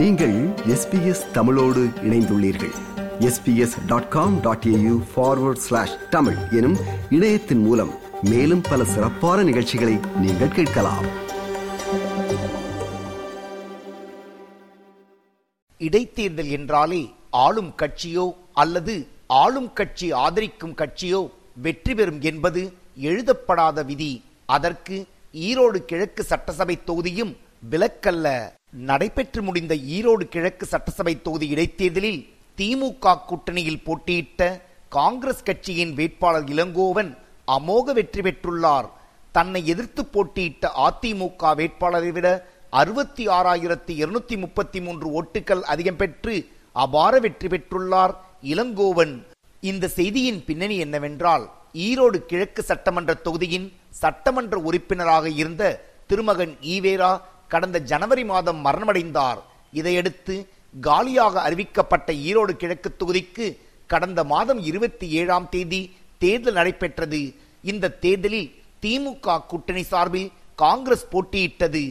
நீங்கள் எஸ்பிஎஸ் தமிழோடு இணைந்துள்ளீர்கள். SBS dot com dot AU forward slash Tamil எனும் இணையத்தின் மூலம் மேலும் பல சிறப்பான நிகழ்ச்சிகளை நீங்கள் கேட்கலாம். இடைத்தேர்தல் என்றாலே ஆளும் கட்சியோ அல்லது ஆளும் கட்சி ஆதரிக்கும் கட்சியோ வெற்றி பெறும் என்பது எழுதப்படாத விதி. அதற்கு ஈரோடு கிழக்கு சட்டசபை தொகுதியும் விலக்கல்ல நடைபெற்று முடிந்த ஈரோடு கிழக்கு சட்டசபை தொகுதி இடைத்தேர்தலில் திமுக கூட்டணியில் போட்டியிட்ட காங்கிரஸ் கட்சியின் வேட்பாளர் இளங்கோவன் அமோக வெற்றி பெற்றுள்ளார். தன்னை எதிர்த்து போட்டியிட்ட அதிமுக வேட்பாளரை விட அறுபத்தி ஆறாயிரத்தி இருநூத்தி முப்பத்தி மூன்று ஓட்டுகள் அதிகம் பெற்று அபார வெற்றி பெற்றுள்ளார் இளங்கோவன். இந்த செய்தியின் பின்னணி என்னவென்றால் ஈரோடு கிழக்கு சட்டமன்ற தொகுதியின் சட்டமன்ற உறுப்பினராக இருந்த திருமகன் ஈவேரா கடந்த ஜனவரி மாதம் மரணமடைந்தார். இதையடுத்து காலியாக அறிவிக்கப்பட்ட ஈரோடு கிழக்கு தொகுதிக்கு கடந்த மாதம் இருபத்தி ஏழாம் தேதி தேர்தல் நடைபெற்றது. இந்த தேர்தலில் திமுக கூட்டணி சார்பில் காங்கிரஸ் போட்டியிட்டது.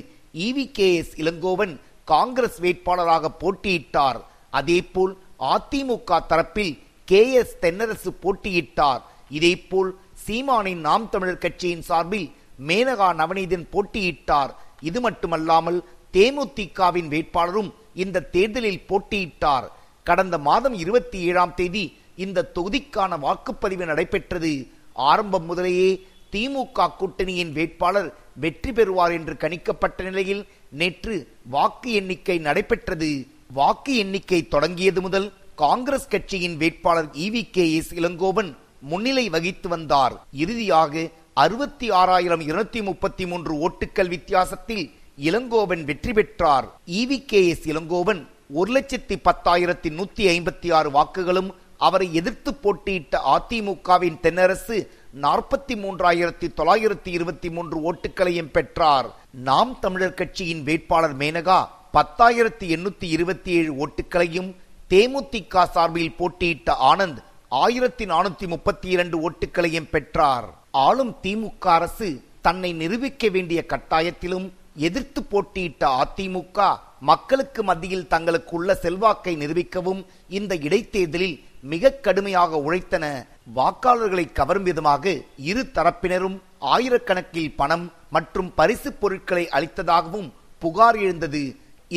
E V K S Elangovan Congress வேட்பாளராக போட்டியிட்டார். அதேபோல் அதிமுக தரப்பில் கே எஸ் தென்னரசு போட்டியிட்டார். இதேபோல் சீமானின் நாம் தமிழர் கட்சியின் சார்பில் மேனகா நவநீதன் போட்டியிட்டார். இது மட்டுமல்லாமல் தேமுதிகவின் வேட்பாளரும் இந்த தேர்தலில் போட்டியிட்டார். கடந்த மாதம் இருபத்தி ஏழாம் தேதி இந்த தொகுதிக்கான வாக்குப்பதிவு நடைபெற்றது. ஆரம்பம் முதலேயே திமுக கூட்டணியின் வேட்பாளர் வெற்றி பெறுவார் என்று கணிக்கப்பட்ட நிலையில் நேற்று வாக்கு எண்ணிக்கை நடைபெற்றது. வாக்கு எண்ணிக்கை தொடங்கியது முதல் காங்கிரஸ் கட்சியின் வேட்பாளர் இவி கே எஸ் இளங்கோவன் முன்னிலை வகித்து வந்தார். இறுதியாக அறுபத்தி ஆறாயிரம் இருநூத்தி முப்பத்தி மூன்று ஓட்டுக்கள் வித்தியாசத்தில் இளங்கோவன் வெற்றி பெற்றார். இவி கே எஸ் இளங்கோவன் ஒரு லட்சத்தி பத்தாயிரத்தி நூத்தி ஐம்பத்தி ஆறு வாக்குகளும் அவரை எதிர்த்து போட்டியிட்ட அதிமுகவின் தென்னரசு நாற்பத்தி மூன்றாயிரத்தி தொள்ளாயிரத்தி இருபத்தி மூன்று ஓட்டுகளையும் பெற்றார். நாம் தமிழர் கட்சியின் வேட்பாளர் மேனகா பத்தாயிரத்தி எண்ணூத்தி இருபத்தி ஏழு ஓட்டுகளையும் தேமுதிக சார்பில் போட்டியிட்ட ஆனந்த் ஆயிரத்தி நானூத்தி முப்பத்தி இரண்டு ஓட்டுகளையும் பெற்றார். ஆளும் திமுக அரசு தன்னை நிரூபிக்க வேண்டிய கட்டாயத்திலும் எதிர்த்து போட்டியிட்ட அதிமுக மக்களுக்கு மத்தியில் தங்களுக்கு உள்ள செல்வாக்கை நிரூபிக்கவும் இந்த இடைத்தேர்தலில் மிக கடுமையாக உழைத்தன வாக்காளர்களை கவரும் விதமாக இரு தரப்பினரும் ஆயிரக்கணக்கில் பணம் மற்றும் பரிசு பொருட்களை அளித்ததாகவும் புகார் எழுந்தது.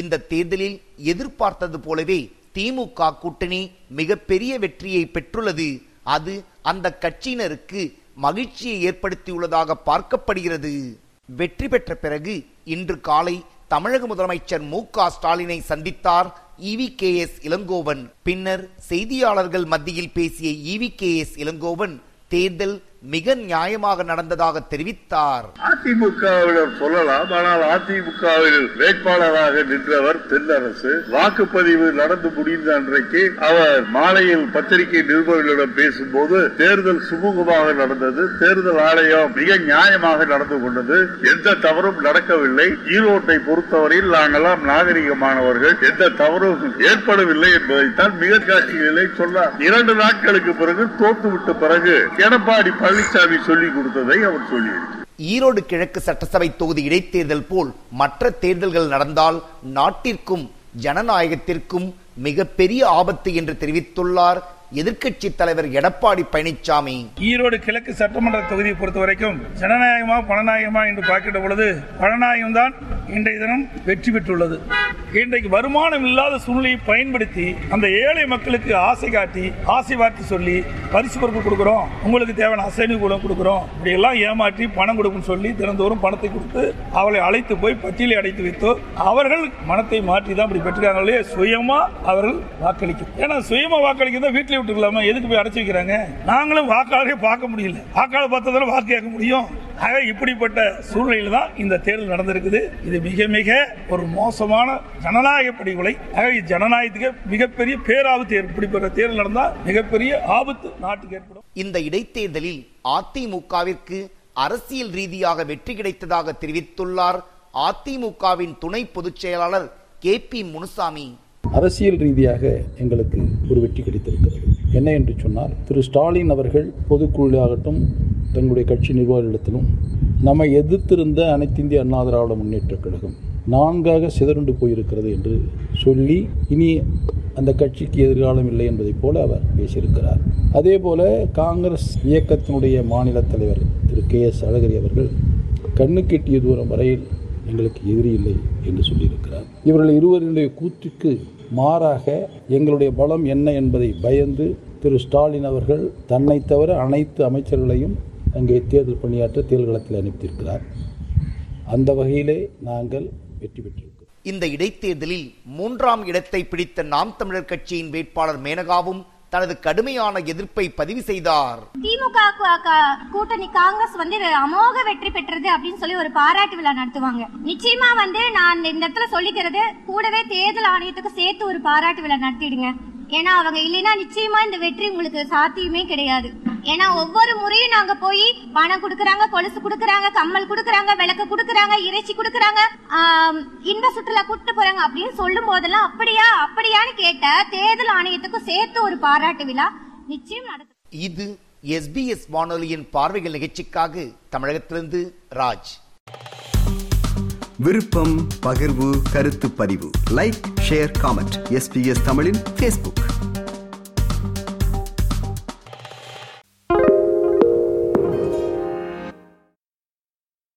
இந்த தேர்தலில் எதிர்பார்த்தது போலவே திமுக கூட்டணி மிகப்பெரிய வெற்றியை பெற்றுள்ளது. அது அந்த கட்சியினருக்கு மகிழ்ச்சியை ஏற்படுத்தியுள்ளதாக பார்க்கப்படுகிறது. வெற்றி பெற்ற பிறகு இன்று காலை தமிழக முதலமைச்சர் மு க ஸ்டாலினை சந்தித்தார் இவி கே எஸ் இளங்கோவன். பின்னர் செய்தியாளர்கள் மத்தியில் பேசிய இவி கே எஸ் இளங்கோவன் தேர்தல் மிக நியாயமாக நடந்ததாக தெரிவித்தார். அதிமுகவினர் சொல்லலாம் ஆனால் அதிமுகவில் வேட்பாளராக நின்றவர் தென்னரசு. வாக்குப்பதிவு நடந்து முடிந்த அன்றைக்கு அவர் மாலையில் பத்திரிகை நிருபர்களிடம் பேசும்போது தேர்தல் சுமூகமாக நடந்தது. தேர்தல் ஆணையம் மிக நியாயமாக நடந்து கொண்டது. எந்த தவறும் நடக்கவில்லை. ஈரோட்டை பொறுத்தவரையில் நாங்கெல்லாம் நாகரிகமானவர்கள். எந்த தவறும் ஏற்படவில்லை என்பதைத்தான் மிக காட்சிகளை சொன்னார். இரண்டு நாட்களுக்கு பிறகு தோத்துவிட்ட பிறகு எடப்பாடி பழனிசாமி சொல்லிக் கொடுத்ததை அவர் சொல்லியிருக்கிறார். ஈரோடு கிழக்கு சட்டசபை தொகுதி இடைத்தேர்தல் போல் மற்ற தேர்தல்கள் நடந்தால் நாட்டிற்கும் ஜனநாயகத்திற்கும் மிகப்பெரிய ஆபத்து என்று தெரிவித்துள்ளார் எதிர்க்கட்சி தலைவர் எடப்பாடி பழனிசாமி ஈரோடு கிழக்கு சட்டமன்ற தொகுதியை பொறுத்த வரைக்கும் ஜனநாயகமா பணநாயகமா என்று பார்க்கின்ற பொழுது பணநாயகம் தான் இன்றைய தினம் வெற்றி பெற்றுள்ளது. இன்றைக்கு வருமானம் இல்லாத சூழ்நிலையை பயன்படுத்தி அந்த ஏழை மக்களுக்கு ஆசை காட்டி ஆசை வார்த்தை சொல்லி பரிசு பொருட்கள் கொடுக்கிறோம். உங்களுக்கு தேவையான அசைனி கூட கொடுக்கிறோம். இப்படி எல்லாம் ஏமாற்றி பணம் கொடுக்கும் சொல்லி தினந்தோறும் பணத்தை கொடுத்து அவளை அழைத்து போய் பட்டியலை அடைத்து வைத்தோ அவர்கள் மனத்தை மாற்றி தான் இப்படி பெற்றுக்காங்களே சுயமா அவர்கள் வாக்களிக்கும். ஏன்னா சுயமா வாக்களிக்கிறதா வீட்டில் விட்டுக்கலாமா எதுக்கு போய் அடைச்சு வைக்கிறாங்க? நாங்களும் வாக்காளரே பார்க்க முடியல. வாக்காளர் பார்த்ததால வாக்கு கேட்க முடியும். ஆக இப்படிப்பட்ட சூழ்நிலையில் தான் இந்த தேர்தல் நடந்திருக்குது. இது மிக மிக ஒரு மோசமான ஜனநாயக படுகொலை ஆக ஜனநாயகத்துக்கு மிகப்பெரிய பேராபத்து இப்படிப்பட்ட தேர்தல் நடந்தால் மிகப்பெரிய ஆபத்து நாட்டுக்கு ஏற்படும். இந்த இடைத்தேர்தலில் அதிமுகவிற்கு அரசியல் ரீதியாக வெற்றி கிடைத்ததாக தெரிவித்துள்ளார். அதிமுகவின் துணை பொதுச் செயலாளர் கே பி முனுசாமி. அரசியல் ரீதியாக எங்களுக்கு ஒரு வெற்றி கிடைத்திருக்கிறது. என்ன என்று சொன்னால் திரு ஸ்டாலின் அவர்கள் பொதுக்குழுவாகட்டும் தங்களுடைய கட்சி நிர்வாகிகளிடத்திலும் நம்மை எதிர்த்திருந்த அனைத்து இந்திய அண்ணா திராவிட முன்னேற்றக் கழகம் நான்காக சிதறுண்டு போயிருக்கிறது என்று சொல்லி இனி அந்த கட்சிக்கு எதிர்காலம் இல்லை என்பதைப் போல அவர் பேசியிருக்கிறார். அதே போல காங்கிரஸ் இயக்கத்தினுடைய மாநில தலைவர் திரு கே எஸ் அழகிரி அவர்கள் கண்ணுக்கெட்டிய தூரம் வரையில் எங்களுக்கு எதிரி இல்லை என்று சொல்லியிருக்கிறார். இவர்கள் இருவருடைய கூற்றுக்கு மாறாக எங்களுடைய பலம் என்ன என்பதை பயந்து திரு ஸ்டாலின் அவர்கள் தன்னை தவிர அனைத்து அமைச்சர்களையும் அங்கே தேர்தல் பணியாற்ற தேர்தலத்தில் அனுப்பியிருக்கிறார். அந்த வகையிலே நாங்கள் வெற்றி பெற்றிருக்கிறோம். இந்த இடைத்தேர்தலில் மூன்றாம் இடத்தை பிடித்த நாம் தமிழர் கட்சியின் வேட்பாளர் மேனகாவும் தனது கடுமையான எதிர்ப்பை பதிவு செய்தார். திமுக க- கூட்டணி காங்கிரஸ் வந்து அமோக வெற்றி பெற்றது அப்படின்னு சொல்லி ஒரு பாராட்டு விழா நடத்துவாங்க. நிச்சயமா வந்து நான் இந்த இடத்துல சொல்லிக்கிறது கூடவே தேர்தல் ஆணையத்துக்கு சேர்த்து ஒரு பாராட்டு விழா நடத்திடுங்க. ஏன்னா அவங்க இல்லைன்னா நிச்சயமா இந்த வெற்றி உங்களுக்கு சாத்தியமே கிடையாது. ஏன்னா ஒவ்வொரு முறையும் நாங்க போய் பணம் குடுக்கறாங்க கொலுசு குடுக்கறாங்க கம்மல் குடுக்கறாங்க விளக்கு குடுக்கறாங்க இறைச்சி குடுக்கறாங்க இன்ப சுற்றுலா கூட்டு போறாங்க அப்படின்னு சொல்லும் போதெல்லாம் அப்படியா அப்படியான்னு கேட்ட தேர்தல் ஆணையத்துக்கும் சேர்த்து ஒரு பாராட்டு விழா நிச்சயம் நடத்தும் இது எஸ்பிஎஸ் வானொலியின் பார்வைகள் நிகழ்ச்சிக்காக தமிழகத்திலிருந்து ராஜ். விருப்பம் பகிர்வு கருத்து பதிவு. லைக் ஷேர் காமெண்ட் எஸ்பிஎஸ் தமிழின் ஃபேஸ்புக்